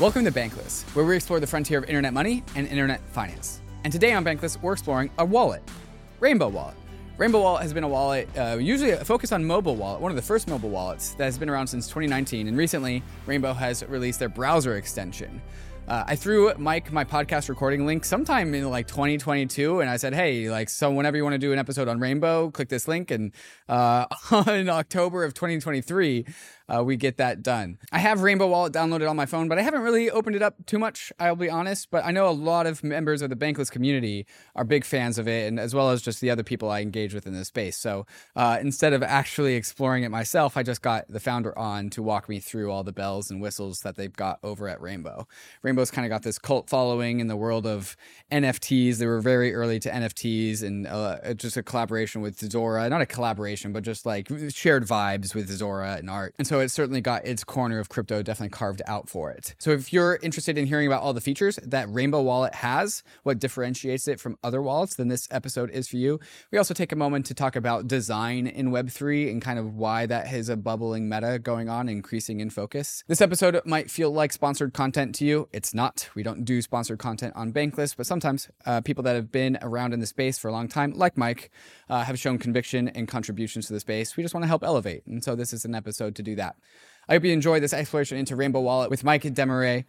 Welcome to Bankless, where we explore the frontier of internet money and internet finance. And today on Bankless, we're exploring a wallet, Rainbow Wallet. Rainbow Wallet has been a wallet, uh, usually focused on mobile wallet, one of the first mobile wallets that has been around since 2019. And recently, Rainbow has released their browser extension. Uh, I threw Mike my podcast recording link sometime in like 2022, and I said, "Hey, like, so whenever you want to do an episode on Rainbow, click this link." And uh, in October of 2023, uh, we get that done. I have Rainbow Wallet downloaded on my phone, but I haven't really opened it up too much. I'll be honest, but I know a lot of members of the Bankless community are big fans of it, and as well as just the other people I engage with in this space. So uh, instead of actually exploring it myself, I just got the founder on to walk me through all the bells and whistles that they've got over at Rainbow. Rainbow's kind of got this cult following in the world of NFTs. They were very early to NFTs and uh, just a collaboration with Zora, not a collaboration, but just like shared vibes with Zora and art. And so so it's certainly got its corner of crypto definitely carved out for it. So if you're interested in hearing about all the features that Rainbow Wallet has, what differentiates it from other wallets, then this episode is for you. We also take a moment to talk about design in Web3 and kind of why that has a bubbling meta going on, increasing in focus. This episode might feel like sponsored content to you. It's not. We don't do sponsored content on Bankless, but sometimes uh, people that have been around in the space for a long time, like Mike, uh, have shown conviction and contributions to the space. We just want to help elevate. And so this is an episode to do that that. I hope you enjoyed this exploration into Rainbow Wallet with Mike Demarais.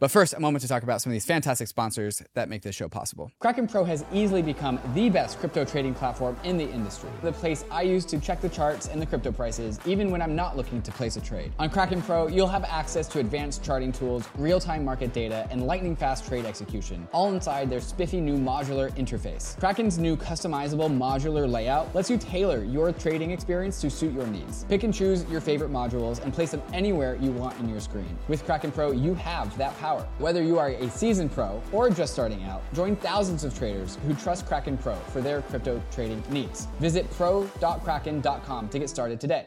But first, a moment to talk about some of these fantastic sponsors that make this show possible. Kraken Pro has easily become the best crypto trading platform in the industry. The place I use to check the charts and the crypto prices, even when I'm not looking to place a trade. On Kraken Pro, you'll have access to advanced charting tools, real time market data, and lightning fast trade execution, all inside their spiffy new modular interface. Kraken's new customizable modular layout lets you tailor your trading experience to suit your needs. Pick and choose your favorite modules and place them anywhere you want in your screen. With Kraken Pro, you have that power power. Whether you are a seasoned pro or just starting out, join thousands of traders who trust Kraken Pro for their crypto trading needs. Visit pro.kraken.com to get started today.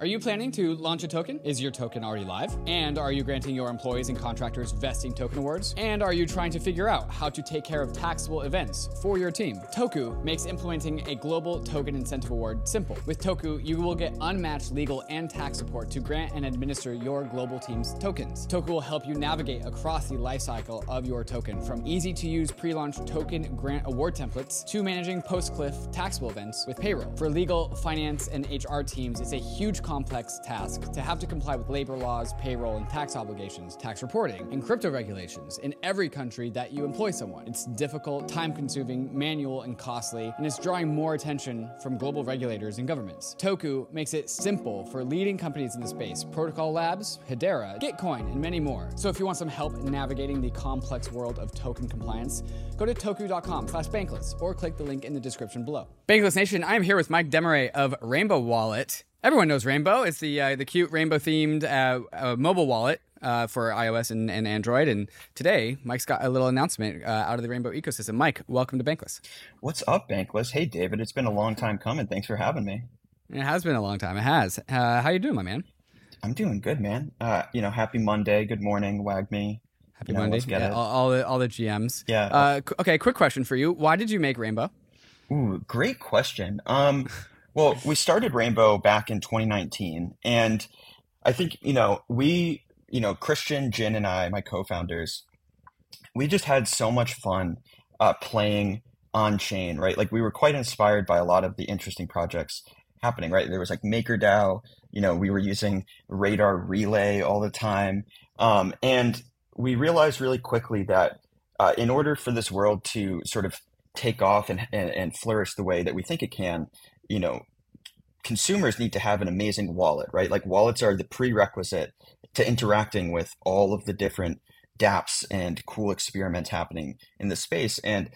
Are you planning to launch a token? Is your token already live? And are you granting your employees and contractors vesting token awards? And are you trying to figure out how to take care of taxable events for your team? Toku makes implementing a global token incentive award simple. With Toku, you will get unmatched legal and tax support to grant and administer your global team's tokens. Toku will help you navigate across the lifecycle of your token, from easy to use pre launch token grant award templates to managing post cliff taxable events with payroll. For legal, finance, and HR teams, it's a huge complex task to have to comply with labor laws, payroll and tax obligations, tax reporting, and crypto regulations in every country that you employ someone. It's difficult, time consuming, manual, and costly, and it's drawing more attention from global regulators and governments. Toku makes it simple for leading companies in the space Protocol Labs, Hedera, Gitcoin, and many more. So if you want some help navigating the complex world of token compliance, go to toku.com slash bankless or click the link in the description below. Bankless Nation, I am here with Mike Demarais of Rainbow Wallet. Everyone knows Rainbow. It's the uh, the cute rainbow themed uh, uh, mobile wallet uh, for iOS and, and, Android. And today, Mike's got a little announcement uh, out of the Rainbow ecosystem. Mike, welcome to Bankless. What's up, Bankless? Hey, David. It's been a long time coming. Thanks for having me. It has been a long time. It has. Uh, how you doing, my man? I'm doing good, man. you know, happy Monday. Good morning, WAGMI. Happy you know, Monday. Yeah, all, all, the all the GMs. Yeah. okay. Quick question for you. Why did you make Rainbow? Ooh, great question. Um. Well, we started Rainbow back in 2019, and I think you know we, you know, Christian, Jin, and I, my co-founders, we just had so much fun uh, playing on chain, right? Like we were quite inspired by a lot of the interesting projects happening, right? There was like MakerDAO, you know, we were using Radar Relay all the time, um, and we realized really quickly that uh, in order for this world to sort of take off and, and, and flourish the way that we think it can, you know, consumers need to have an amazing wallet, right? Like wallets are the prerequisite to interacting with all of the different dApps and cool experiments happening in the space. And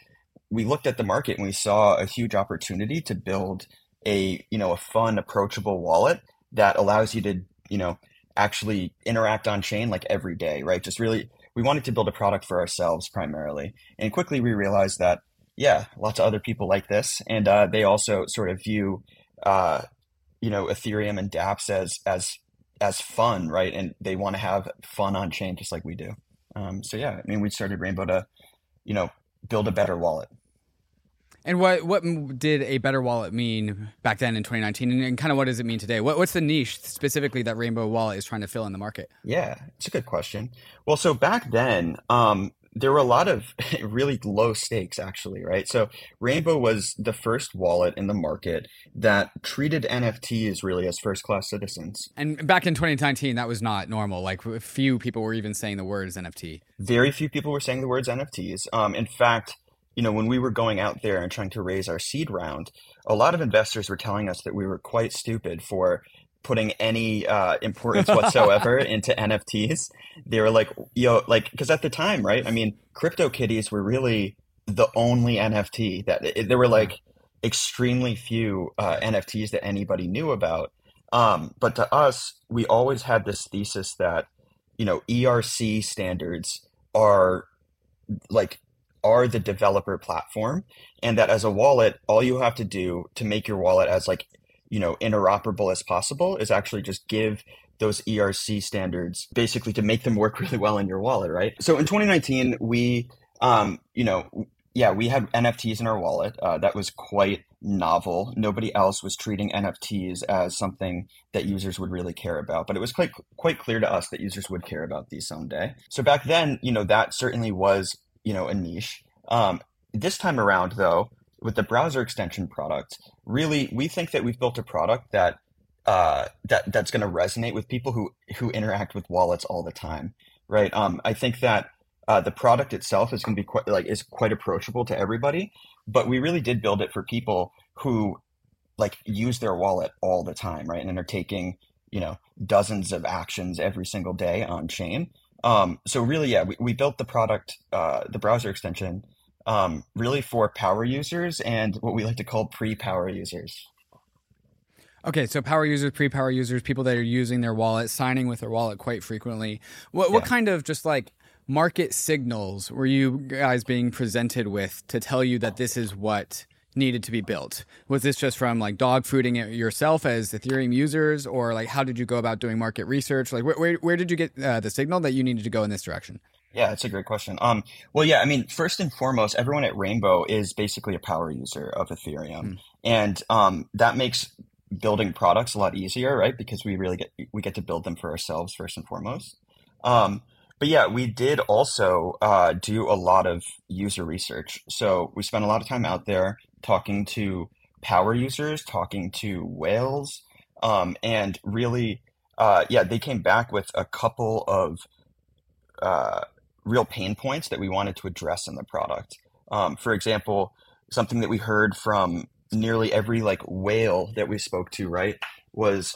we looked at the market and we saw a huge opportunity to build a, you know, a fun, approachable wallet that allows you to, you know, actually interact on chain like every day, right? Just really, we wanted to build a product for ourselves primarily. And quickly we realized that, yeah, lots of other people like this. And uh, they also sort of view, uh, you know, Ethereum and dApps as, as, as fun, right? And they want to have fun on chain just like we do. Um, so yeah, I mean, we started Rainbow to, you know, build a better wallet. And what what did a better wallet mean back then in 2019, and, and kind of what does it mean today? What, what's the niche specifically that Rainbow Wallet is trying to fill in the market? Yeah, it's a good question. Well, so back then, um, there were a lot of really low stakes actually right? So rainbow was the first wallet in the market that treated nfts really as first class citizens. And back in 2019 that was not normal. Like few people were even saying the words nft very few people were saying the words nfts um, in fact you know when we were going out there and trying to raise our seed round a lot of investors were telling us that we were quite stupid for putting any uh, importance whatsoever into NFTs. They were like, yo, like, because at the time, right? I mean, crypto kitties were really the only NFT that it, there were like extremely few uh, NFTs that anybody knew about. Um, but to us, we always had this thesis that you know ERC standards are like are the developer platform and that as a wallet all you have to do to make your wallet as like you know interoperable as possible is actually just give those ERC standards basically to make them work really well in your wallet, right? So in 2019, we, um, you know, yeah, we had NFTs in our wallet. Uh, that was quite novel. Nobody else was treating NFTs as something that users would really care about, but it was quite quite clear to us that users would care about these someday. So back then, you know, that certainly was you know a niche. Um, this time around, though, with the browser extension product, really, we think that we've built a product that uh, that that's going to resonate with people who who interact with wallets all the time, right? Um, I think that uh, the product itself is going to be quite like is quite approachable to everybody, but we really did build it for people who like use their wallet all the time, right? And are taking you know dozens of actions every single day on chain. Um, so really, yeah, we, we built the product, uh, the browser extension um, really for power users and what we like to call pre-power users. Okay, so power users, pre-power users, people that are using their wallet, signing with their wallet quite frequently. What yeah. what kind of just like market signals were you guys being presented with to tell you that this is what needed to be built? Was this just from like dog fooding it yourself as Ethereum users, or like how did you go about doing market research? Like where where, where did you get uh, the signal that you needed to go in this direction? Yeah, that's a great question. Um, well, yeah, I mean, first and foremost, everyone at Rainbow is basically a power user of Ethereum, mm. and um, that makes building products a lot easier, right? Because we really get we get to build them for ourselves first and foremost. Um, but yeah, we did also uh, do a lot of user research. So we spent a lot of time out there talking to power users, talking to whales, um, and really, uh, yeah, they came back with a couple of uh, real pain points that we wanted to address in the product. Um, for example, something that we heard from nearly every like whale that we spoke to, right, was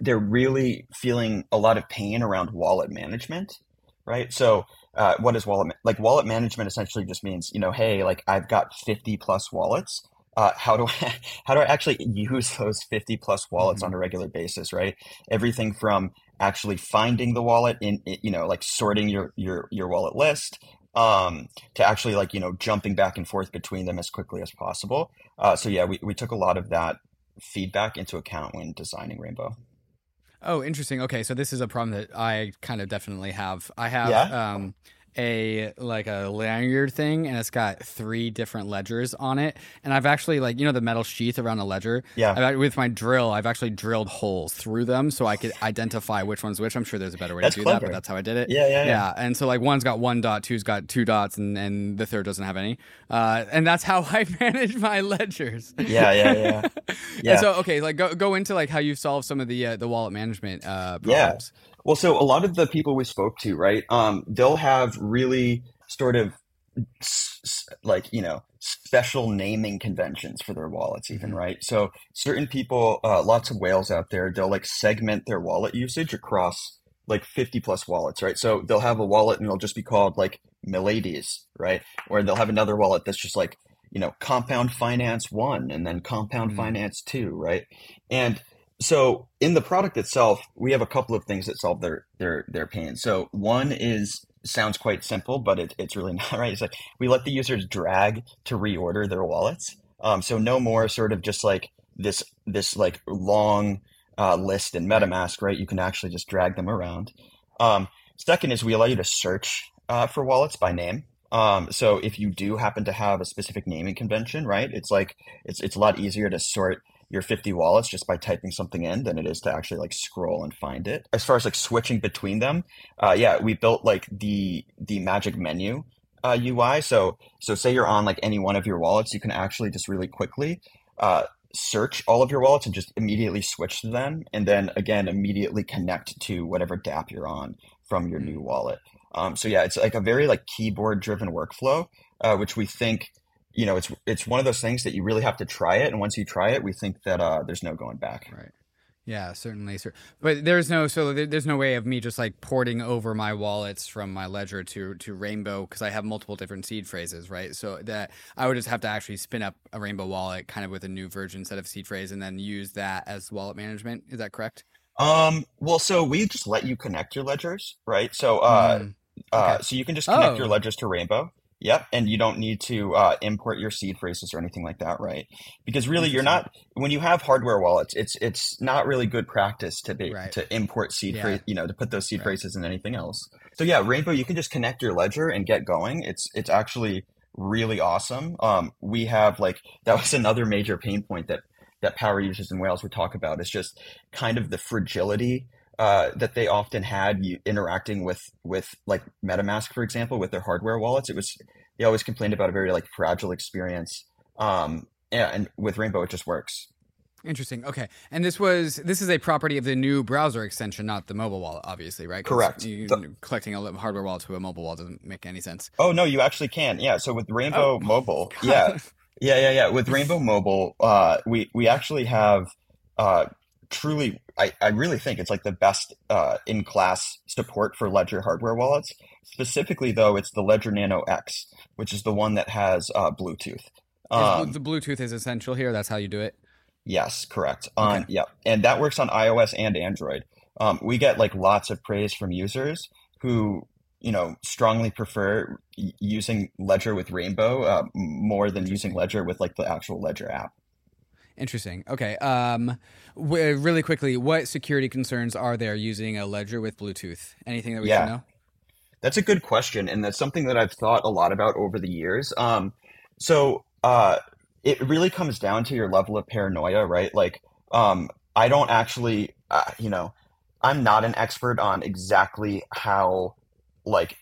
they're really feeling a lot of pain around wallet management, right? So, uh, what is wallet like? Wallet management essentially just means you know, hey, like I've got fifty plus wallets. Uh, how do I how do I actually use those 50 plus wallets mm-hmm. on a regular basis, right? Everything from actually finding the wallet in, you know like sorting your your your wallet list um, to actually like you know jumping back and forth between them as quickly as possible. Uh, so yeah, we we took a lot of that feedback into account when designing Rainbow. Oh, interesting. Okay, so this is a problem that I kind of definitely have. I have yeah. um, a like a lanyard thing and it's got three different ledgers on it. And i've actually like you know the metal sheath around a ledger? Yeah. I've, with my drill i've actually drilled holes through them so i could identify which one's which. I'm sure there's a better way that's to do clever. that but that's how i did it. Yeah, yeah yeah. Yeah and so like one's got one dot two's got two dots and and the third doesn't have any. Uh, and that's how i manage my ledgers. Yeah yeah yeah. Yeah. so okay like go, go into like how you solve some of the uh, the wallet management uh problems. yeah well so a lot of the people we spoke to right um they'll have really sort of like you know special naming conventions for their wallets even mm-hmm. right so certain people uh, lots of whales out there they'll like segment their wallet usage across like 50 plus wallets right so they'll have a wallet and it'll just be called like miladies right or they'll have another wallet that's just like you know compound finance one and then compound mm-hmm. finance two right and so in the product itself we have a couple of things that solve their their their pain so one is sounds quite simple, but it, it's really not right. It's like we let the users drag to reorder their wallets. Um, so no more sort of just like this this like long uh, list in MetaMask, right? You can actually just drag them around. Um, second is we allow you to search uh, for wallets by name. Um, so if you do happen to have a specific naming convention, right? It's like it's it's a lot easier to sort your 50 wallets just by typing something in than it is to actually like scroll and find it. As far as like switching between them, uh, yeah, we built like the the magic menu uh, UI. So so say you're on like any one of your wallets, you can actually just really quickly uh, search all of your wallets and just immediately switch to them, and then again immediately connect to whatever DApp you're on from your new wallet. Um, so yeah, it's like a very like keyboard driven workflow, uh, which we think you know, it's it's one of those things that you really have to try it, and once you try it, we think that uh, there's no going back. Right. Yeah, certainly. But there's no so there's no way of me just like porting over my wallets from my ledger to to Rainbow because I have multiple different seed phrases, right? So that I would just have to actually spin up a Rainbow wallet kind of with a new version set of seed phrase and then use that as wallet management. Is that correct? Um. Well, so we just let you connect your ledgers, right? So uh, mm, uh okay. uh so you can just connect oh. your ledgers to Rainbow. Yep, and you don't need to uh, import your seed phrases or anything like that, right? Because really, you're not when you have hardware wallets. It's it's not really good practice to be right. to import seed yeah. phrase, you know, to put those seed right. phrases in anything else. So yeah, Rainbow, you can just connect your ledger and get going. It's it's actually really awesome. Um, we have like that was another major pain point that that power users in Whales would talk about. Is just kind of the fragility uh, that they often had interacting with with like MetaMask, for example, with their hardware wallets. It was they always complained about a very like fragile experience. Um, yeah, and with Rainbow, it just works. Interesting. Okay, and this was this is a property of the new browser extension, not the mobile wallet, obviously, right? Correct. You, the, collecting a hardware wallet to a mobile wallet doesn't make any sense. Oh no, you actually can. Yeah. So with Rainbow oh, Mobile, yeah, yeah, yeah, yeah. With Rainbow Mobile, uh, we we actually have uh, truly, I, I really think it's like the best uh, in class support for Ledger hardware wallets. Specifically, though, it's the Ledger Nano X, which is the one that has uh, Bluetooth. Um, the Bluetooth is essential here. That's how you do it. Yes, correct. Okay. Um, yeah, and that works on iOS and Android. Um, we get like lots of praise from users who you know strongly prefer using Ledger with Rainbow uh, more than using Ledger with like the actual Ledger app. Interesting. Okay. Um, w- really quickly, what security concerns are there using a ledger with Bluetooth? Anything that we yeah. should know? That's a good question, and that's something that I've thought a lot about over the years. Um, so uh, it really comes down to your level of paranoia, right? Like, um, I don't actually, uh, you know, I'm not an expert on exactly how, like,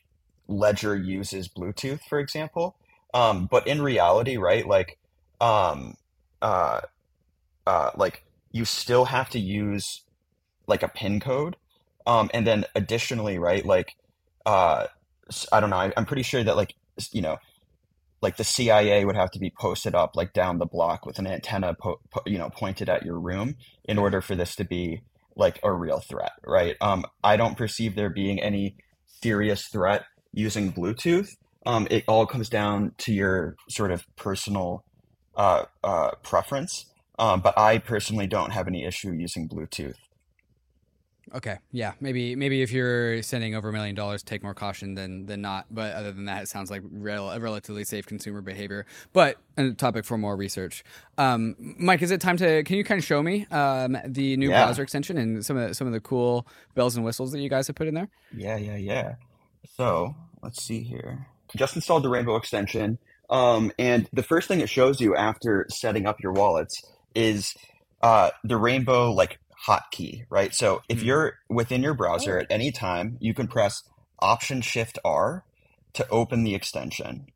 Ledger uses Bluetooth, for example. Um, but in reality, right, like, um, uh, uh, like you still have to use like a pin code. Um, and then additionally right like uh, i don't know I, i'm pretty sure that like you know like the cia would have to be posted up like down the block with an antenna po- po- you know pointed at your room in order for this to be like a real threat right? Um, i don't perceive there being any serious threat using bluetooth. Um, it all comes down to your sort of personal uh, uh, preference um, but I personally don't have any issue using Bluetooth. Okay, yeah, maybe maybe if you're sending over a million dollars, take more caution than than not. But other than that, it sounds like rel- a relatively safe consumer behavior. But a topic for more research. Um, Mike, is it time to? Can you kind of show me um, the new yeah. browser extension and some of the, some of the cool bells and whistles that you guys have put in there? Yeah, yeah, yeah. So let's see here. Just installed the Rainbow extension, um, and the first thing it shows you after setting up your wallets is uh, the rainbow like hotkey, right? So if mm you're within your browser oh. at any time, you can press Option Shift R to open the extension.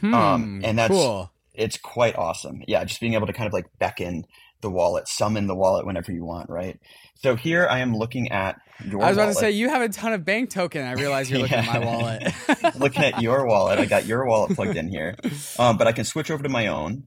Hmm, um, and that's cool. it's quite awesome. Yeah, just being able to kind of like beckon the wallet, summon the wallet whenever you want, right? So here I am looking at your wallet. I was about wallet. to say you have a ton of bank token. I realize you're looking at my wallet. looking at your wallet. I got your wallet plugged in here. Um, but I can switch over to my own.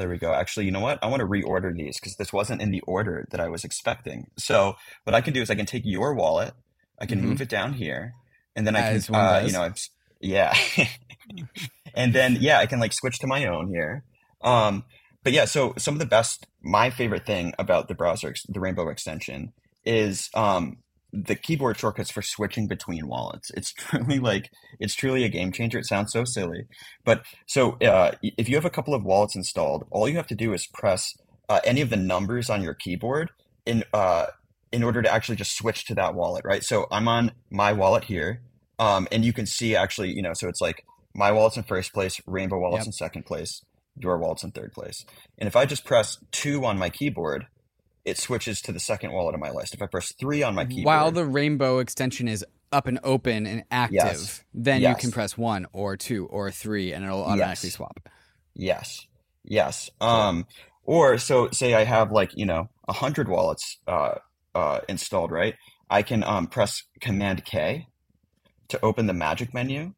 There we go. Actually, you know what? I want to reorder these because this wasn't in the order that I was expecting. So what I can do is I can take your wallet, I can Mhm. move it down here, and then I can, uh, you know, I'm, yeah, and then yeah, I can like switch to my own here. Um, but yeah, so some of the best, my favorite thing about the browser, the Rainbow extension, is um, the keyboard shortcuts for switching between wallets. It's truly like it's truly a game changer. It sounds so silly, but so uh, if you have a couple of wallets installed, all you have to do is press uh, any of the numbers on your keyboard in uh, in order to actually just switch to that wallet, right? So I'm on my wallet here, um, and you can see actually, you know, so it's like my wallet's in first place, Rainbow wallet's Yep. in second place, your wallet's in third place, and if I just press two on my keyboard, it switches to the second wallet on my list. If I press three on my keyboard, While the rainbow extension is up and open and active, Yes. then you can press one or two or three and it'll automatically Yes. swap. Yes. Yes. Um, or so say I have like, you know, a hundred wallets uh uh installed, right? I can um press Command K to open the magic menu.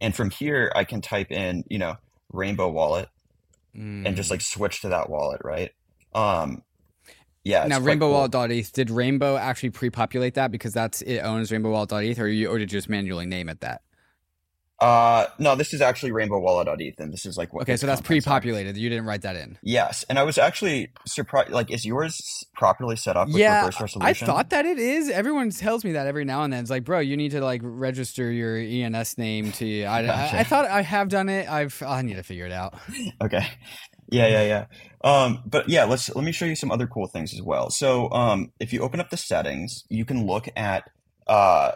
And from here I can type in, you know, Rainbow Wallet and just Mm. like switch to that wallet, right? Um yeah, now Rainbow cool. Wallet.eth, did Rainbow actually pre-populate that because that's it owns Rainbow Wallet.eth or you or did you just manually name it that? Uh no, this is actually Rainbow Wallet.eth and this is like what Okay, so that's pre-populated. You didn't write that in. Yes, and I was actually surprised. Like, is yours properly set up with yeah, I thought that it is. Everyone tells me that every now and then. It's like, bro, you need to like register your ENS name to. I, I, I thought I have done it. I've. I need to figure it out. Okay. Yeah, yeah, yeah. Um, but yeah, let's let me show you some other cool things as well. So, um, if you open up the settings, you can look at uh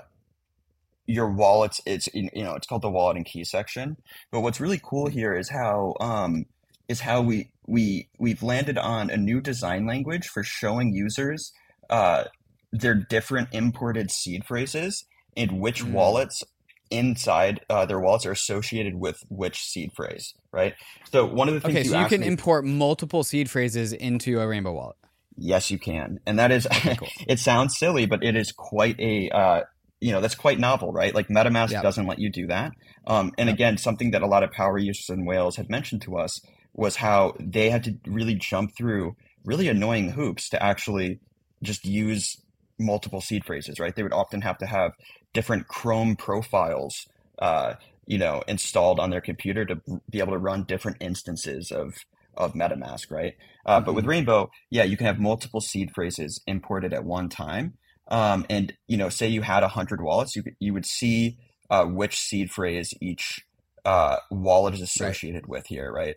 your wallets. It's you know, it's called the wallet and key section. But what's really cool here is how um is how we we we've landed on a new design language for showing users uh their different imported seed phrases and which Mm. wallets inside uh, their wallets are associated with which seed phrase, right? So one of the things Okay, you so you can me, import multiple seed phrases into a Rainbow Wallet. yes, you can, and that is Okay, cool. it sounds silly, but it is quite a uh, you know that's quite novel, right? Like MetaMask Yep. doesn't let you do that. Um, and Yep. again, something that a lot of power users in whales had mentioned to us was how they had to really jump through really annoying hoops to actually just use multiple seed phrases, right? They would often have to have different Chrome profiles, uh, you know, installed on their computer to be able to run different instances of of MetaMask, right? Uh, But with Rainbow, yeah, you can have multiple seed phrases imported at one time. Um, and you know, say you had a hundred wallets, you could, you would see uh, which seed phrase each uh, wallet is associated with here, right?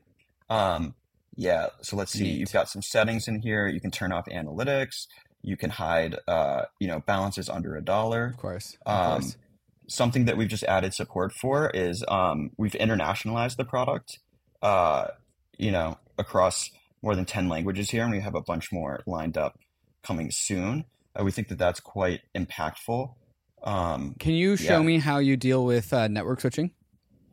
Um, yeah. So let's see. Neat. You've got some settings in here. You can turn off analytics. You can hide, uh, you know, balances under a dollar. Of course. Of Um, course. something that we've just added support for is um, we've internationalized the product, uh, you know, across more than 10 languages here, and we have a bunch more lined up coming soon. Uh, we think that that's quite impactful. Um, Can you show yeah. me how you deal with uh, network switching?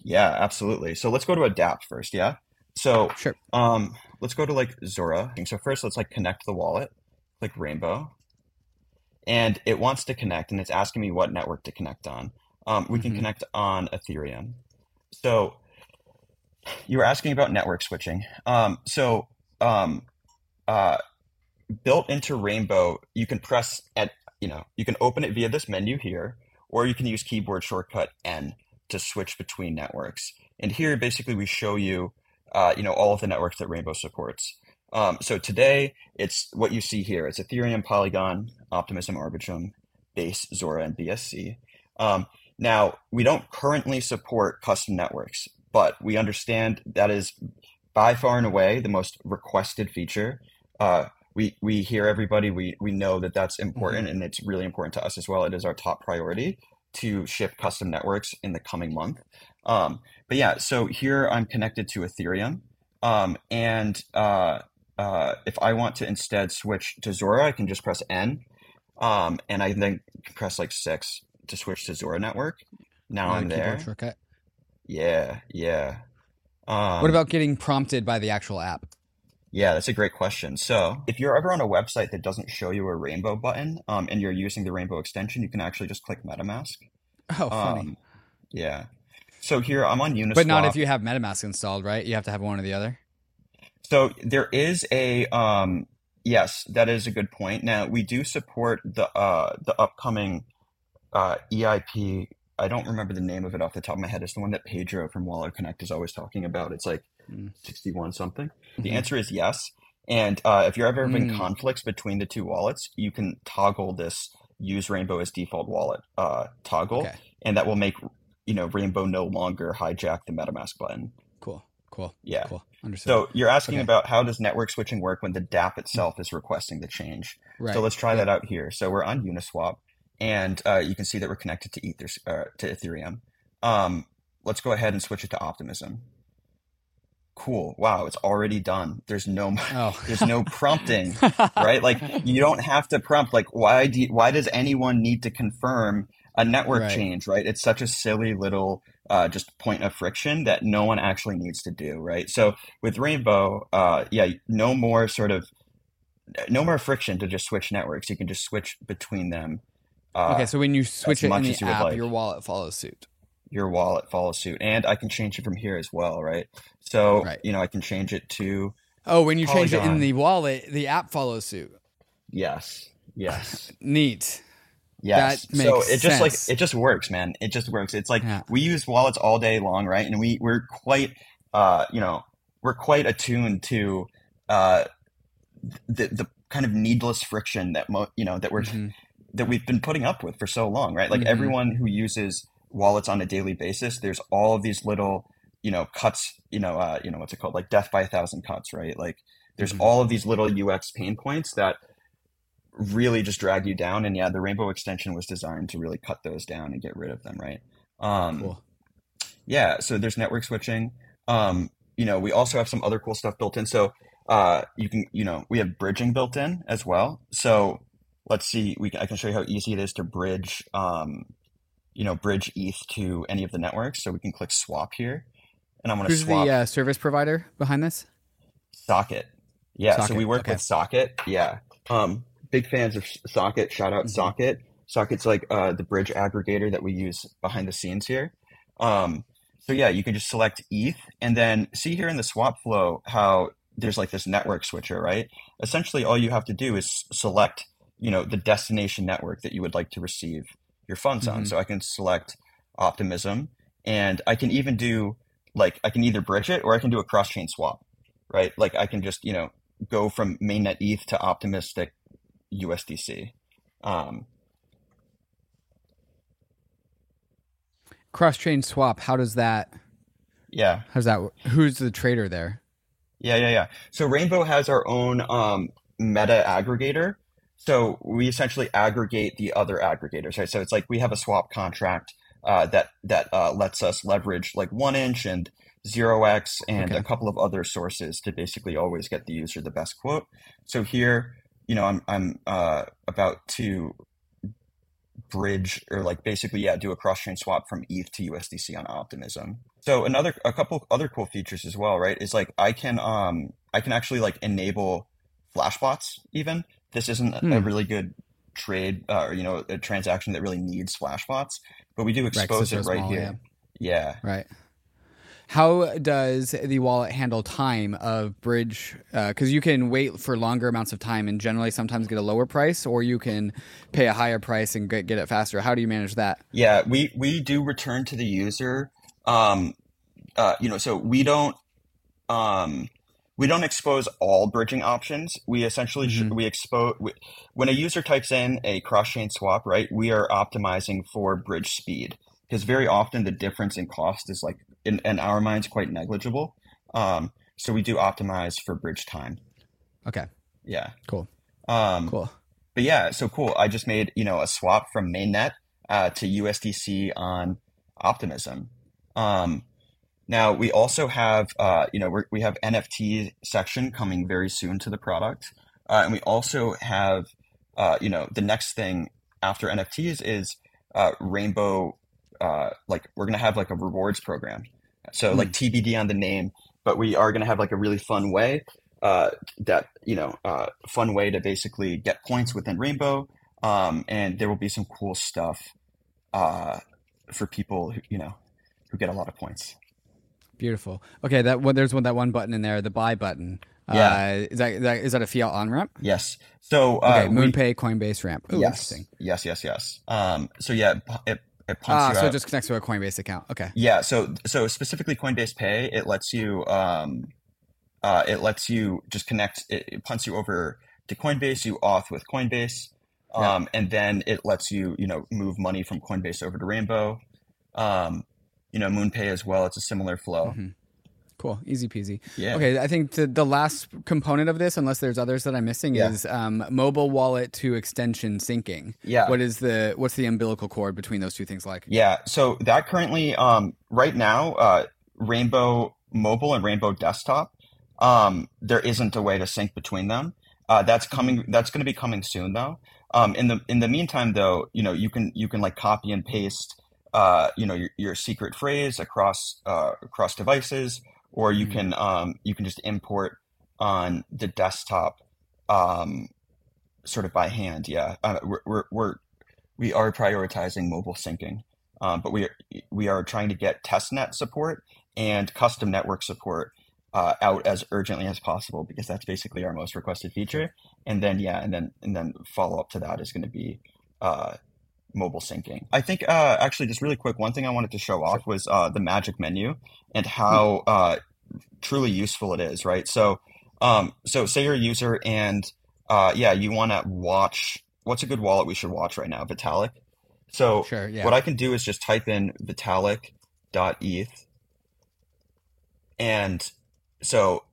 yeah, absolutely. So let's go to a dApp first. Yeah. So Sure. um, let's go to like Zora. So first, let's like connect the wallet, click Rainbow, and it wants to connect, and it's asking me what network to connect on. Um, we can Mhm. connect on Ethereum. So you were asking about network switching. Um, so um, uh, built into Rainbow, you can press at you know you can open it via this menu here, or you can use keyboard shortcut N to switch between networks. And here, basically, we show you uh, you know all of the networks that Rainbow supports. Um, so today, it's what you see here. It's Ethereum, Polygon, Optimism, Arbitrum, Base, Zora, and BSC. Um, now, we don't currently support custom networks, but we understand that is by far and away the most requested feature. Uh, we we hear everybody. We we know that that's important, and it's really important to us as well. It is our top priority to ship custom networks in the coming month. Um, but yeah, so here I'm connected to Ethereum, um, and uh, uh, if I want to instead switch to Zora, I can just press N, um, and I then press like six to switch to Zora network. Now Uh, I'm keyboard there. shortcut. Yeah, yeah. Um, what about getting prompted by the actual app? Yeah, that's a great question. So, if you're ever on a website that doesn't show you a rainbow button, um, and you're using the rainbow extension, you can actually just click MetaMask. Oh, funny. Um, yeah. So here I'm on Uniswap. but not if you have MetaMask installed, right? You have to have one or the other. So there is a um yes, that is a good point. Now we do support the uh the upcoming uh EIP. I don't remember the name of it off the top of my head. It's the one that Pedro from Wallet Connect is always talking about. It's like Mm. 61 something. The Mhm. answer is yes. And uh, if you're ever having Mm. conflicts between the two wallets, you can toggle this use Rainbow as default wallet uh, toggle, Okay. and that will make you know Rainbow no longer hijack the MetaMask button. Cool. Yeah. Cool. Understood. So you're asking Okay. about how does network switching work when the dApp itself is requesting the change. right. So let's try Yeah. that out here. So we're on Uniswap, and uh, you can see that we're connected to Ether uh, to Ethereum. Um, let's go ahead and switch it to Optimism. Cool. Wow, it's already done. There's no Oh. there's no prompting, right? Like you don't have to prompt. Like why do you, why does anyone need to confirm a network Right. change? Right? It's such a silly little uh, just point of friction that no one actually needs to do. Right? So with Rainbow, uh, yeah, no more sort of no more friction to just switch networks. You can just switch between them. Uh, okay. So when you switch it in the you app, like. your wallet follows suit. your wallet follows suit, and I can change it from here as well. Right? So Right. you know I can change it to Oh, when you change it in the wallet, the app follows suit. yes, yes. Neat. Yes. That so it just like it just works, man. It just works. It's like Yeah. we use wallets all day long, right? And we we're quite uh, you know, we're quite attuned to uh the the kind of needless friction that mo- you know that we're Mhm. that we've been putting up with for so long, right? Like Mhm. everyone who uses wallets on a daily basis, there's all of these little, you know, cuts, you know, uh, you know, what's it called? Like death by a thousand cuts, right? Like there's Mhm. all of these little UX pain points that really just drag you down. And yeah, the rainbow extension was designed to really cut those down and get rid of them, right? Um, Cool. yeah, so there's network switching. Um, you know, we also have some other cool stuff built in. So uh, you can, you know, we have bridging built in as well. So let's see, we can, I can show you how easy it is to bridge, um, you know, bridge ETH to any of the networks. So we can click swap here, and I'm going to Who's swap the uh, service provider behind this? Socket. Yeah, so we work okay. with Socket. Yeah. Um, big fans of Socket. Shout out Mhm. Socket. Socket's like uh, the bridge aggregator that we use behind the scenes here. Um, so yeah, you can just select ETH and then see here in the swap flow how there's like this network switcher, right? Essentially, all you have to do is select, you know, the destination network that you would like to receive your funds on. Mhm. So I can select Optimism, and I can even do like I can either bridge it or I can do a cross chain swap, right? Like I can just you know go from mainnet ETH to optimistic USDC. Um, Cross chain swap. How does that? yeah, How's that? Who's the trader there? yeah, yeah, yeah. So Rainbow has our own um, meta aggregator. So we essentially aggregate the other aggregators, right? So it's like we have a swap contract uh, that that uh, lets us leverage like 1inch and zero x and Okay. a couple of other sources to basically always get the user the best quote. So here, you know, I'm I'm uh, about to bridge or like basically yeah do a cross chain swap from ETH to USDC on Optimism. So another a couple other cool features as well, right? Is like I can um I can actually like enable flashbots even. This isn't a Hmm. really good trade uh, or you know a transaction that really needs flashbots, but we do expose it's it right small, here. Yeah. Right. How does the wallet handle time of bridge? Because you can wait for longer amounts of time and generally sometimes get a lower price, or you can pay a higher price and get, get it faster. How do you manage that? Yeah, we we do return to the user. Um, uh, you know, so we don't um, we don't expose all bridging options. We essentially sh- Mhm. we expose we, when a user types in a cross chain swap, right? We are optimizing for bridge speed because very often the difference in cost is like in, in our minds quite negligible. Um, so we do optimize for bridge time. Okay, Yeah. Cool. Um, cool. but yeah, so cool. I just made you know a swap from mainnet uh, to USDC on Optimism. Um, now we also have uh, you know we're, we have NFT section coming very soon to the product, uh, and we also have uh, you know the next thing after NFTs is uh, Rainbow. Uh, like we're gonna have like a rewards program, so like TBD on the name, but we are gonna have like a really fun way uh, that you know uh, fun way to basically get points within Rainbow, um, and there will be some cool stuff uh, for people who you know who get a lot of points. Beautiful. Okay, that one, there's one that one button in there, the buy button. Yeah. Uh, is that, is that is that a fiat on ramp? Yes. So uh, Okay, we- MoonPay, Coinbase ramp. Ooh, yes, interesting. yes, yes, yes. Um, so yeah, it, it, it pumps Ah, so it just connects to a Coinbase account. Okay. Yeah, so so specifically Coinbase Pay, it lets you um uh it lets you just connect it, it punts you over to Coinbase, you auth with Coinbase. Yeah. Um and then it lets you, you know, move money from Coinbase over to Rainbow. Um you know, MoonPay as well, it's a similar flow. Mhm. Cool, easy peasy. Yeah. Okay, I think the, the last component of this, unless there's others that I'm missing, Yeah. is um, mobile wallet to extension syncing. Yeah. What is the what's the umbilical cord between those two things like? Yeah, so that currently, um, right now, uh, Rainbow Mobile and Rainbow Desktop, um, there isn't a way to sync between them. Uh, that's coming. That's going to be coming soon, though. Um, in the in the meantime, though, you know, you can you can like copy and paste, uh, you know, your, your secret phrase across uh, across devices, or you Mhm. can um, you can just import on the desktop, um, sort of by hand. Yeah, uh, we're, we're we're we are prioritizing mobile syncing, um, but we are, we are trying to get testnet support and custom network support uh, out as urgently as possible because that's basically our most requested feature. And then yeah, and then and then follow up to that is going to be uh, mobile syncing. I think uh, actually just really quick, one thing I wanted to show off was uh, the magic menu and how uh, truly useful it is. Right, so um, so say you're a user and uh, yeah, you want to watch. What's a good wallet we should watch right now? Vitalik. So Sure. Yeah. what I can do is just type in vitalik.eth. And so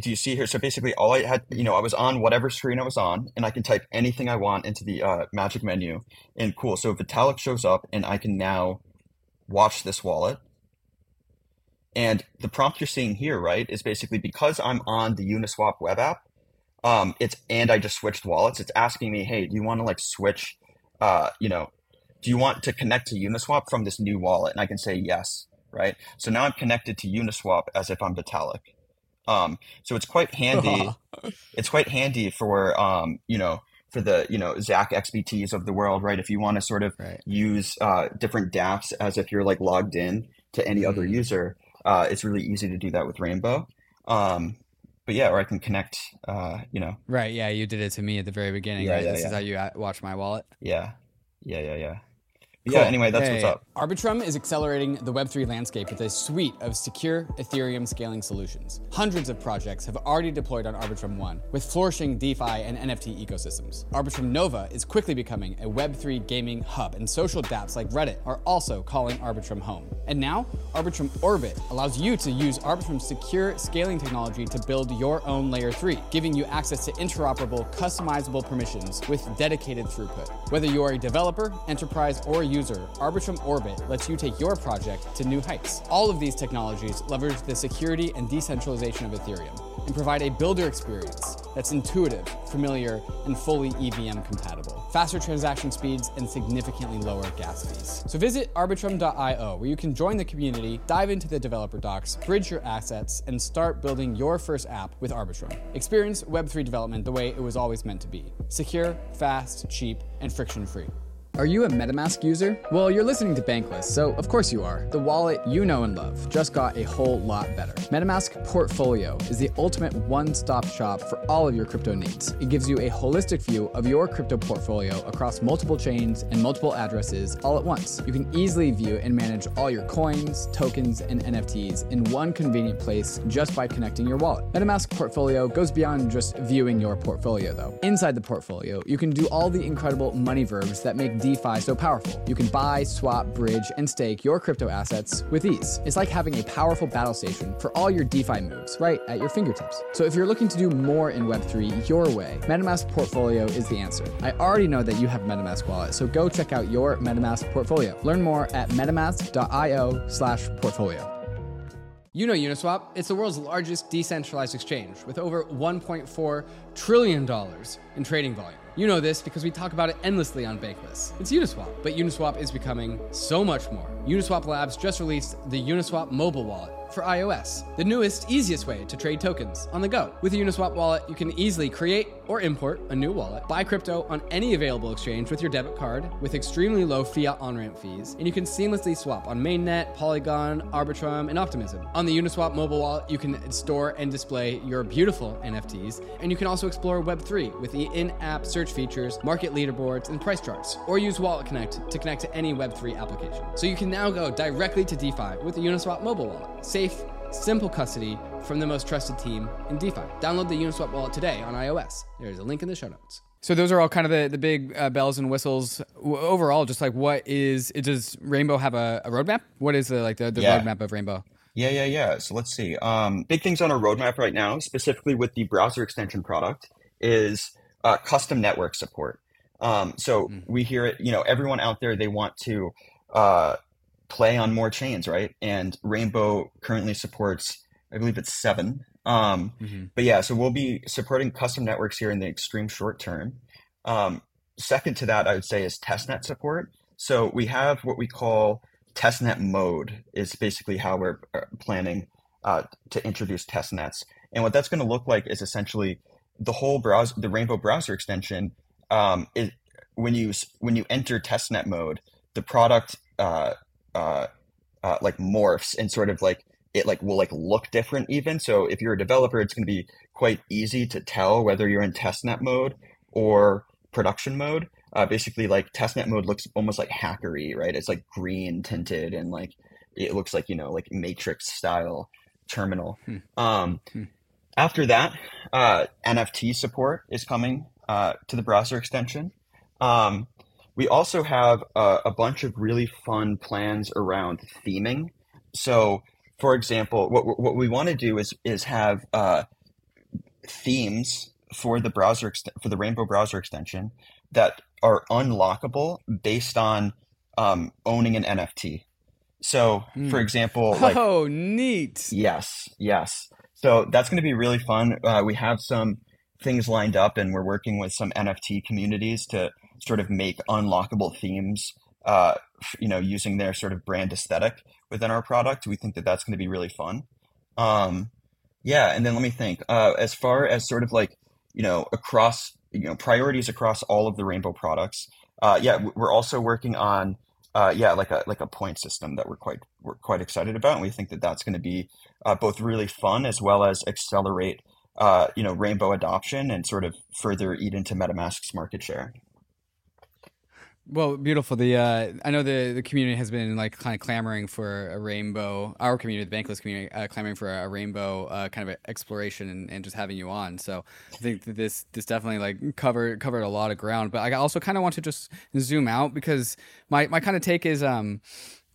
do you see here? So basically all I had, you know, I was on whatever screen I was on and I can type anything I want into the uh, magic menu and cool. So Vitalik shows up and I can now watch this wallet. And the prompt you're seeing here, right, is basically because I'm on the Uniswap web app, um, it's and I just switched wallets. It's asking me, hey, do you want to like switch, uh, you know, do you want to connect to Uniswap from this new wallet? And I can say yes, right? So now I'm connected to Uniswap as if I'm Vitalik. Um, so it's quite handy. it's quite handy for um, you know, for the you know ZachXBTs of the world, right? If you want to sort of right. use uh, different dApps as if you're like logged in to any other Mhm. user, uh, it's really easy to do that with Rainbow. Um, but yeah, or I can connect, uh, you know, Right. Yeah. You did it to me at the very beginning. Yeah, right? yeah, this is how you uh, watch my wallet. yeah, yeah, yeah, yeah. But Cool. Yeah. Anyway, that's Yeah, what's up. Arbitrum is accelerating the Web3 landscape with a suite of secure Ethereum scaling solutions. Hundreds of projects have already deployed on Arbitrum One, with flourishing DeFi and NFT ecosystems. Arbitrum Nova is quickly becoming a Web3 gaming hub, and social dApps like Reddit are also calling Arbitrum home. And now, Arbitrum Orbit allows you to use Arbitrum's secure scaling technology to build your own Layer 3, giving you access to interoperable, customizable permissions with dedicated throughput. Whether you are a developer, enterprise, or user, Arbitrum Orbit lets you take your project to new heights. All of these technologies leverage the security and decentralization of Ethereum and provide a builder experience that's intuitive, familiar, and fully EVM compatible. Faster transaction speeds and significantly lower gas fees. So visit arbitrum.io where you can join the community, dive into the developer docs, bridge your assets, and start building your first app with Arbitrum. Experience Web3 development the way it was always meant to be secure, fast, cheap, and friction free. Are you a MetaMask user? Well, you're listening to Bankless, so of course you are. The wallet you know and love just got a whole lot better. MetaMask Portfolio is the ultimate one stop shop for all of your crypto needs. It gives you a holistic view of your crypto portfolio across multiple chains and multiple addresses all at once. You can easily view and manage all your coins, tokens, and NFTs in one convenient place just by connecting your wallet. MetaMask Portfolio goes beyond just viewing your portfolio, though. Inside the portfolio, you can do all the incredible money verbs that make DeFi so powerful. You can buy, swap, bridge, and stake your crypto assets with ease. It's like having a powerful battle station for all your DeFi moves right at your fingertips. So if you're looking to do more in Web3 your way, MetaMask Portfolio is the answer. I already know that you have MetaMask wallet, so go check out your MetaMask portfolio. Learn more at metamask.io slash portfolio. You know Uniswap. It's the world's largest decentralized exchange with over $1.4 trillion in trading volume. You know this because we talk about it endlessly on Bankless. It's Uniswap, but Uniswap is becoming so much more. Uniswap Labs just released the Uniswap mobile wallet for iOS, the newest, easiest way to trade tokens on the go. With a Uniswap wallet, you can easily create or import a new wallet, buy crypto on any available exchange with your debit card with extremely low fiat on ramp fees, and you can seamlessly swap on Mainnet, Polygon, Arbitrum, and Optimism. On the Uniswap mobile wallet, you can store and display your beautiful NFTs, and you can also explore Web3 with the in app search features, market leaderboards, and price charts, or use Wallet Connect to connect to any Web3 application. So you can now go directly to DeFi with the Uniswap mobile wallet. Safe, simple custody from the most trusted team in DeFi. Download the Uniswap wallet today on iOS. There's a link in the show notes. So those are all kind of the, the big uh, bells and whistles. W- overall, just like what is does Rainbow have a, a roadmap? What is the like the, the Yeah. roadmap of Rainbow? Yeah, yeah, yeah. So let's see. Um, big things on our roadmap right now, specifically with the browser extension product, is uh, custom network support. Um, so Mm. we hear it, you know, everyone out there, they want to uh, play on more chains, right? And Rainbow currently supports, I believe it's seven. Um, Mm-hmm. but yeah, so we'll be supporting custom networks here in the extreme short term. Um, second to that, I would say is testnet support. So we have what we call testnet mode is basically how we're uh, planning uh, to introduce testnets. And what that's going to look like is essentially the whole browser, the Rainbow browser extension. Um, is when you when you enter testnet mode, the product uh, uh, uh, like morphs and sort of like it like will like look different even. So if you're a developer, it's going to be quite easy to tell whether you're in testnet mode or production mode. Uh, basically, like testnet mode looks almost like hackery, right? It's like green tinted and like it looks like you know like matrix style terminal. Hmm. Um, Hmm. After that, uh, NFT support is coming uh, to the browser extension. Um, we also have a, a bunch of really fun plans around theming. So, for example, what what we want to do is is have uh, themes for the browser for the Rainbow browser extension that are unlockable based on um, owning an NFT. So, Hmm. for example, like oh, neat. Yes, yes. So that's going to be really fun. Uh, we have some things lined up, and we're working with some NFT communities to sort of make unlockable themes. Uh, you know, using their sort of brand aesthetic within our product. We think that that's going to be really fun. Um, yeah, and then let me think. Uh, as far as sort of like you know across you know priorities across all of the Rainbow products. Uh, yeah, we're also working on uh, yeah like a like a point system that we're quite we're quite excited about, and we think that that's going to be uh, both really fun as well as accelerate uh, you know Rainbow adoption and sort of further eat into MetaMask's market share. Well, beautiful. The uh, I know the the community has been like kind of clamoring for a rainbow. Our community, the Bankless community, uh, clamoring for a rainbow uh, kind of exploration and, and just having you on. So I think this this definitely like covered covered a lot of ground. But I also kind of want to just zoom out because my my kind of take is um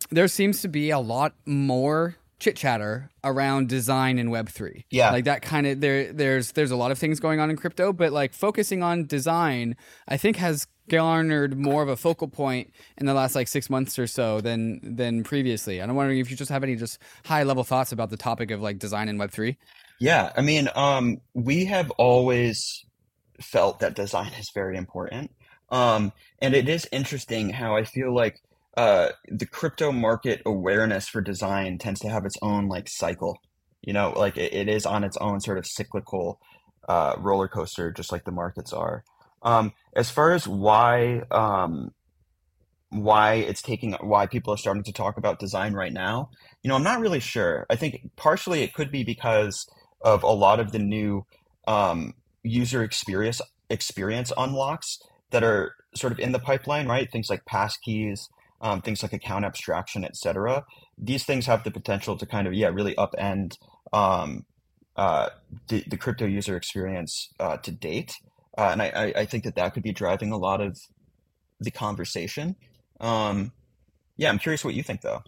there seems to be a lot more chit chatter around design in Web three. Yeah. like that kind of there. There's there's a lot of things going on in crypto, but like focusing on design, I think has garnered more of a focal point in the last like six months or so than than previously. And I'm wondering if you just have any just high level thoughts about the topic of like design in Web three. Yeah, I mean, um, we have always felt that design is very important. Um, and it is interesting how I feel like uh, the crypto market awareness for design tends to have its own like cycle. You know, like it, it is on its own sort of cyclical uh, roller coaster, just like the markets are. Um, as far as why um, why it's taking why people are starting to talk about design right now, you know, I'm not really sure. I think partially it could be because of a lot of the new um, user experience experience unlocks that are sort of in the pipeline, right? Things like passkeys, um, things like account abstraction, etc. These things have the potential to kind of yeah really upend um, uh, the, the crypto user experience uh, to date, uh, and I, I, think that that could be driving a lot of the conversation. Um, yeah, I'm curious what you think though.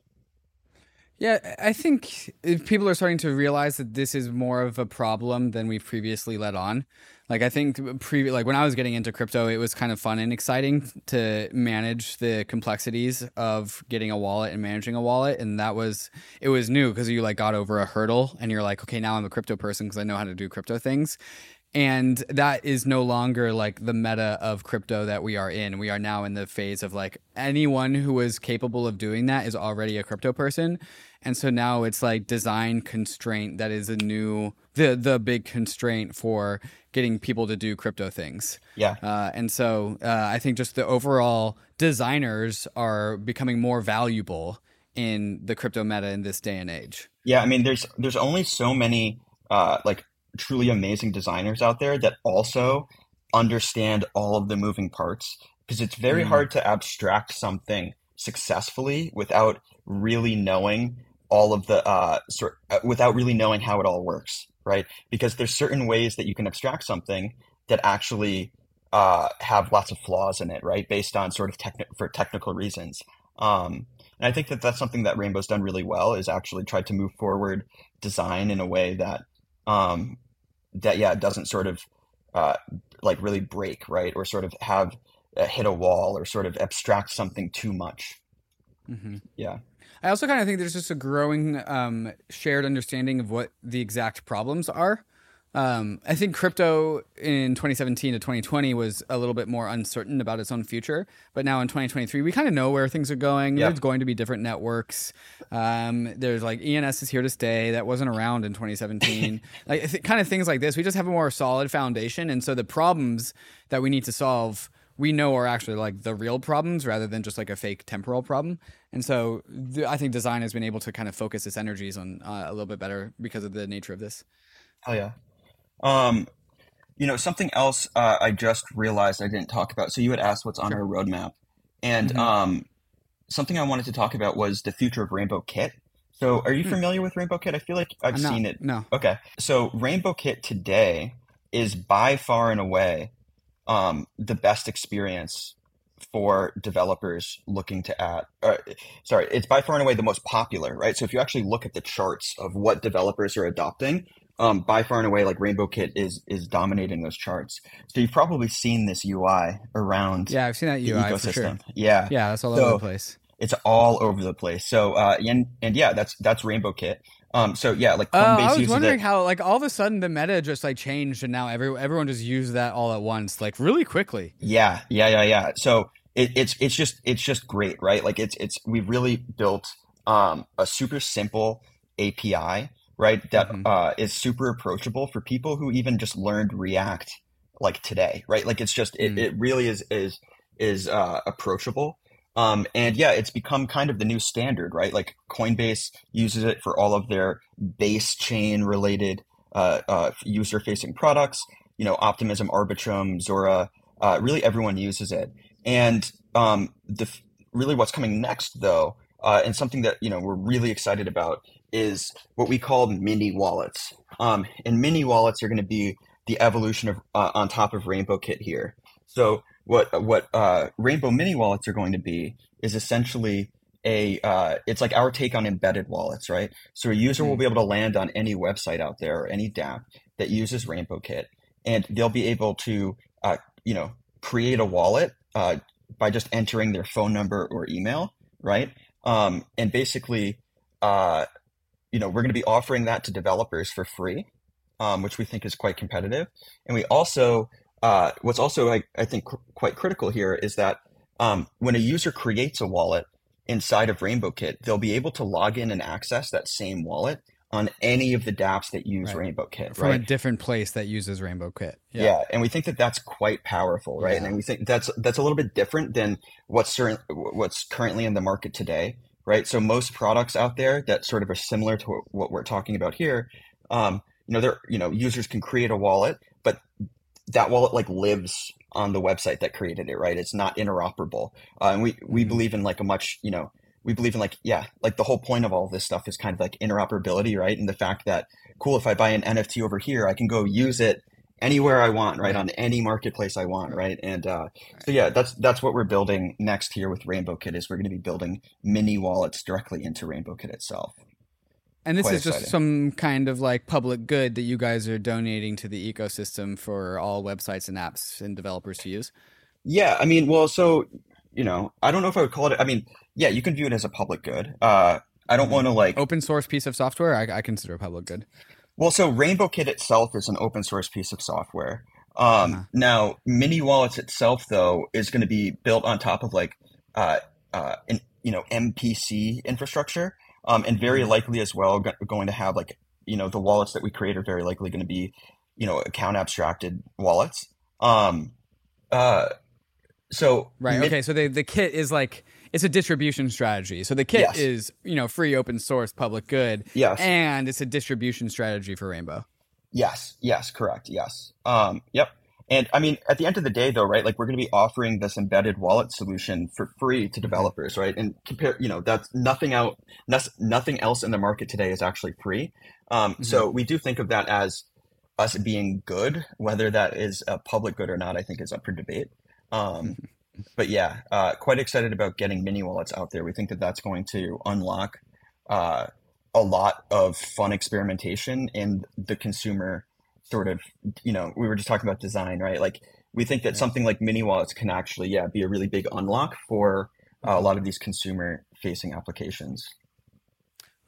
Yeah, I think people are starting to realize that this is more of a problem than we've previously let on. Like I think pre like when I was getting into crypto, it was kind of fun and exciting to manage the complexities of getting a wallet and managing a wallet, and that was it was new because you like got over a hurdle and you're like, okay, now I'm a crypto person because I know how to do crypto things. And that is no longer like the meta of crypto that we are in. We are now in the phase of like anyone who is capable of doing that is already a crypto person. And so now it's like design constraint that is a new the the big constraint for getting people to do crypto things. Yeah. Uh, and so uh, I think just the overall designers are becoming more valuable in the crypto meta in this day and age. Yeah, I mean, there's there's only so many uh, like truly amazing designers out there that also understand all of the moving parts because it's very Mm. hard to abstract something successfully without really knowing all of the uh, sort uh, without really knowing how it all works, right? Because there's certain ways that you can abstract something that actually uh, have lots of flaws in it, right? Based on sort of techni- for technical reasons. Um, and I think that that's something that Rainbow's done really well is actually tried to move forward design in a way that um, that yeah it doesn't sort of uh, like really break right or sort of have uh, hit a wall or sort of abstract something too much. hmm Yeah. I also kind of think there's just a growing um, shared understanding of what the exact problems are. Um, I think crypto in 2017 to 2020 was a little bit more uncertain about its own future, but now in 2023 we kind of know where things are going. There's going to be different networks. Um, there's like ENS is here to stay. That wasn't around in 2017. like th- kind of things like this. We just have a more solid foundation, and so the problems that we need to solve we know are actually like the real problems rather than just like a fake temporal problem. And so th- I think design has been able to kind of focus its energies on uh, a little bit better because of the nature of this. Oh yeah. Um, you know, something else uh, I just realized I didn't talk about. So you had asked what's on Sure. our roadmap, and Mhm. um, something I wanted to talk about was the future of Rainbow Kit. So, are you Hmm. familiar with Rainbow Kit? I feel like I've not- seen it. No. Okay, so Rainbow Kit today is by far and away um, the best experience for developers looking to add. Uh, sorry, it's by far and away the most popular, right? So if you actually look at the charts of what developers are adopting, um, by far and away, like Rainbow Kit is is dominating those charts. So you've probably seen this UI around Yeah, I've seen that UI for ecosystem. sure. Yeah, Yeah, that's all So- over the place. it's all over the place. So uh, and and yeah, that's that's Rainbow Kit. Um, so yeah, like Coinbase I was wondering it. how like all of a sudden the meta just like changed and now every everyone just used that all at once, like really quickly. Yeah, yeah, yeah, yeah. So it, it's it's just it's just great, right? Like it's it's we've really built um, a super simple API, right? That Mhm. uh, is super approachable for people who even just learned React like today, right? Like it's just it, Mm. it really is is is uh, approachable. Um, and yeah, it's become kind of the new standard, right? Like Coinbase uses it for all of their base chain related uh, uh, user facing products. You know, Optimism, Arbitrum, Zora, uh, really everyone uses it. And um, the really what's coming next, though, uh, and something that you know we're really excited about is what we call mini wallets. Um, and mini wallets are going to be the evolution of uh, on top of Rainbow Kit here. So what what uh, Rainbow mini wallets are going to be is essentially a uh, it's like our take on embedded wallets, right? So a user will Mm. be able to land on any website out there or any DApp that uses Rainbow Kit, and they'll be able to uh, you know create a wallet uh, by just entering their phone number or email, right? Um, and basically, uh, you know, we're going to be offering that to developers for free, um, which we think is quite competitive. And we also, uh, what's also I, I think qu- quite critical here is that um, when a user creates a wallet inside of RainbowKit, they'll be able to log in and access that same wallet on any of the dApps that use Right. RainbowKit, From right? a different place that uses Rainbow Kit. Yeah. and we think that that's quite powerful, right? Yeah. And we think that's that's a little bit different than what's certain, what's currently in the market today, right? So most products out there that sort of are similar to what, we're talking about here, um, you know, they're you know users can create a wallet, but that wallet like lives on the website that created it, right? It's not interoperable, uh, and we we Mhm. believe in like a much you know we believe in like yeah like the whole point of all this stuff is kind of like interoperability, right? And the fact that cool if I buy an NFT over here, I can go use it anywhere I want, right? Right. On any marketplace I want, right? And uh, so yeah, that's that's what we're building next here with RainbowKit is we're going to be building mini wallets directly into RainbowKit itself. And this Quite is just some kind of like public good that you guys are donating to the ecosystem for all websites and apps and developers to use. Yeah, I mean, well, so you know, I don't know if I would call it. I mean, yeah, you can view it as a public good. Uh, I don't Mhm. want to like Open source piece of software, I, I consider a public good. Well, so RainbowKit itself is an open source piece of software. Um, Uh-huh. now, Mini Wallets itself, though, is going to be built on top of like, uh, uh, an, you know, MPC infrastructure, um, and very Mhm. likely as well go- going to have like, you know, the wallets that we create are very likely going to be, you know, account abstracted wallets. Um, uh, so Right. Mi- Okay. So the the kit is like it's a distribution strategy. So the kit Yes. is you know free, open source, public good, Yes. and it's a distribution strategy for Rainbow. Yes, yes, correct. Yes. Um, yep. And I mean, at the end of the day, though, right? Like we're going to be offering this embedded wallet solution for free to developers, right? And compare, you know, that's nothing out, nothing else in the market today is actually free. Um, So we do think of that as us being good. Whether that is a public good or not, I think is up for debate. Um, but yeah, uh, quite excited about getting mini wallets out there. We think that that's going to unlock uh, a lot of fun experimentation in the consumer sort of, you know, we were just talking about design, right? Like we think that something like mini wallets can actually, yeah, be a really big unlock for uh, a lot of these consumer facing applications.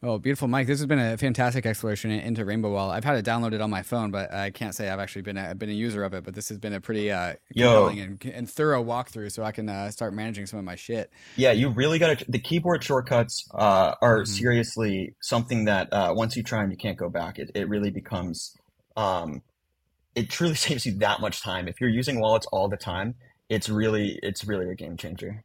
Oh, beautiful, Mike. This has been a fantastic exploration into Rainbow Wallet. I've had it downloaded on my phone, but I can't say I've actually been a, been a user of it. But this has been a pretty uh, compelling and, and thorough walkthrough, so I can uh, start managing some of my shit. Yeah, you really got to. The keyboard shortcuts uh, are Mhm. seriously something that uh, once you try them, you can't go back. It, it really becomes, um, it truly saves you that much time. If you're using wallets all the time, it's really, it's really a game changer.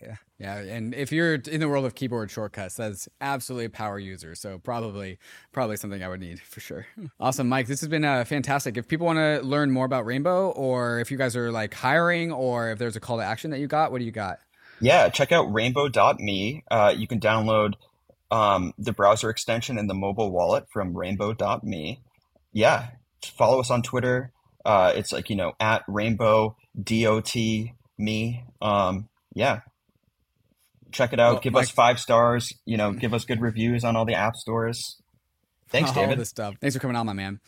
Yeah, yeah. And if you're in the world of keyboard shortcuts, that's absolutely a power user. So probably, probably something I would need for sure. Awesome, Mike. This has been uh, fantastic. If people want to learn more about Rainbow, or if you guys are like hiring, or if there's a call to action that you got, what do you got? Yeah, check out rainbow.me. Uh, you can download um, the browser extension and the mobile wallet from rainbow.me. Yeah, follow us on Twitter. Uh, it's like, you know, at rainbow dot me. Um, yeah. Check it out. Well, give Mike- us five stars. You know, give us good reviews on all the app stores. Thanks, all David. this stuff. Thanks for coming on, my man.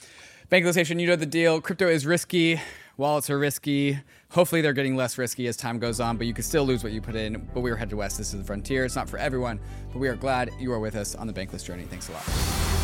Bankless Nation, you know the deal. Crypto is risky. Wallets are risky. Hopefully, they're getting less risky as time goes on, but you can still lose what you put in. But we are headed west. This is the frontier. It's not for everyone, but we are glad you are with us on the Bankless journey. Thanks a lot.